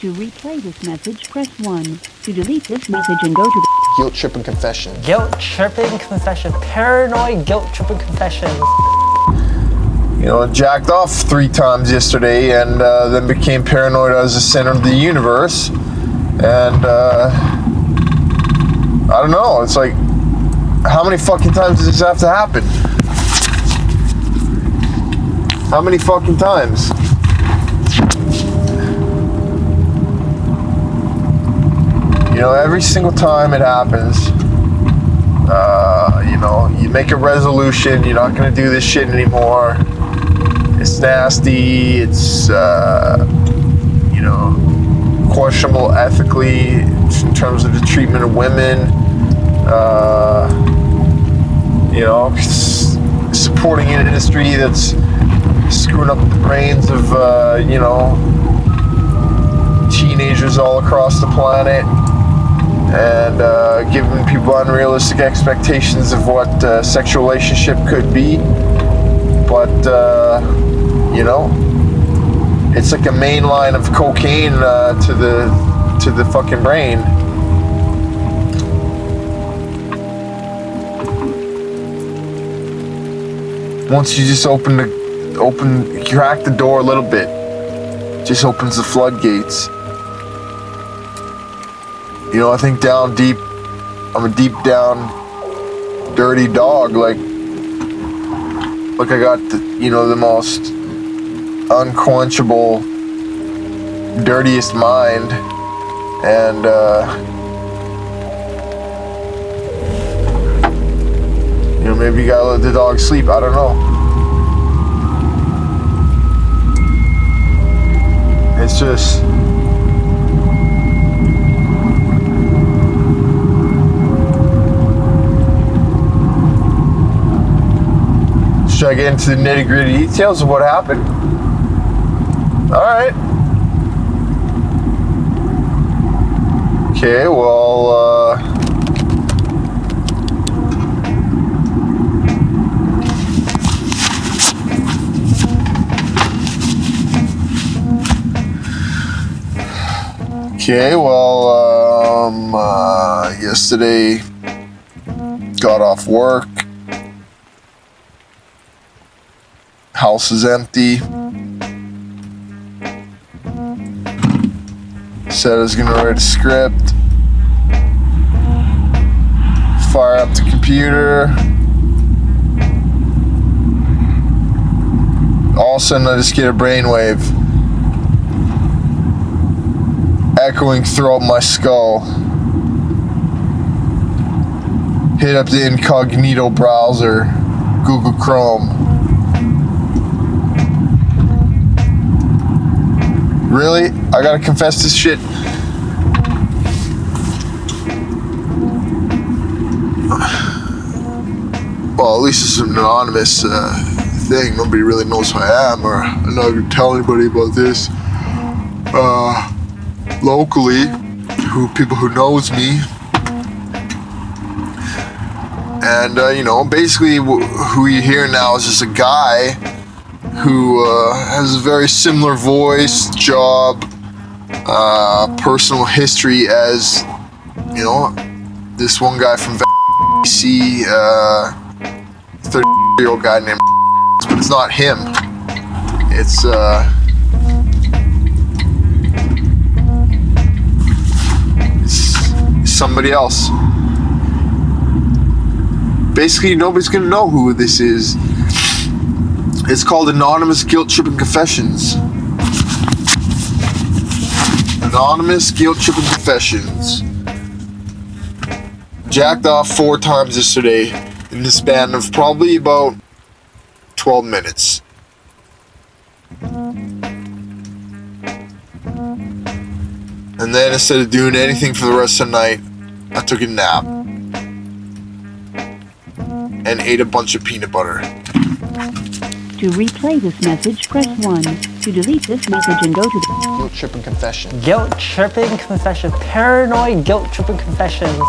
To replay this message, press 1. To delete this message and go to the Guilt tripping confession. Guilt tripping confession. Paranoid guilt tripping confession. You know, jacked off three times yesterday and uh, then became paranoid as the center of the universe. And uh, I don't know, it's like, how many fucking times does this have to happen? How many fucking times? You know, every single time it happens, uh, you know, you make a resolution, you're not gonna do this shit anymore. It's nasty, it's, uh, you know, questionable ethically in terms of the treatment of women. Uh, you know, supporting an industry that's screwing up the brains of, uh, you know, teenagers all across the planet and uh, giving people unrealistic expectations of what uh, sexual relationship could be. But uh, you know, it's like a main line of cocaine uh, to the to the fucking brain. Once you just open the open crack the door a little bit, just opens the floodgates. You know, I think down deep, I'm a deep down, dirty dog. Like, like I got the, you know, the most unquenchable, dirtiest mind, and uh, you know, maybe you gotta let the dog sleep. I don't know. It's just. Should I get into the nitty gritty details of what happened? All right. Okay, well, uh, okay, well, um, uh, yesterday got off work. House is empty. Said I was gonna write a script. Fire up the computer. All of a sudden, I just get a brainwave echoing throughout my skull. Hit up the incognito browser, Google Chrome. Really? I gotta confess this shit. Well, at least it's an anonymous uh, thing. Nobody really knows who I am, or I'm not gonna tell anybody about this. Uh, locally, who people who knows me, and uh, you know, basically, wh- who you hear now is just a guy who uh, has a very similar voice, job, uh, personal history as, you know, this one guy from BC, uh, 30 year old guy named, but it's not him. It's, uh, it's somebody else. Basically, nobody's gonna know who this is. It's called Anonymous Guilt Tripping Confessions. Anonymous Guilt Tripping Confessions. Jacked off four times yesterday in the span of probably about 12 minutes. And then instead of doing anything for the rest of the night, I took a nap and ate a bunch of peanut butter. To replay this message, press 1. To delete this message and go to the Guilt tripping confession. Guilt tripping confession. Paranoid guilt tripping confessions.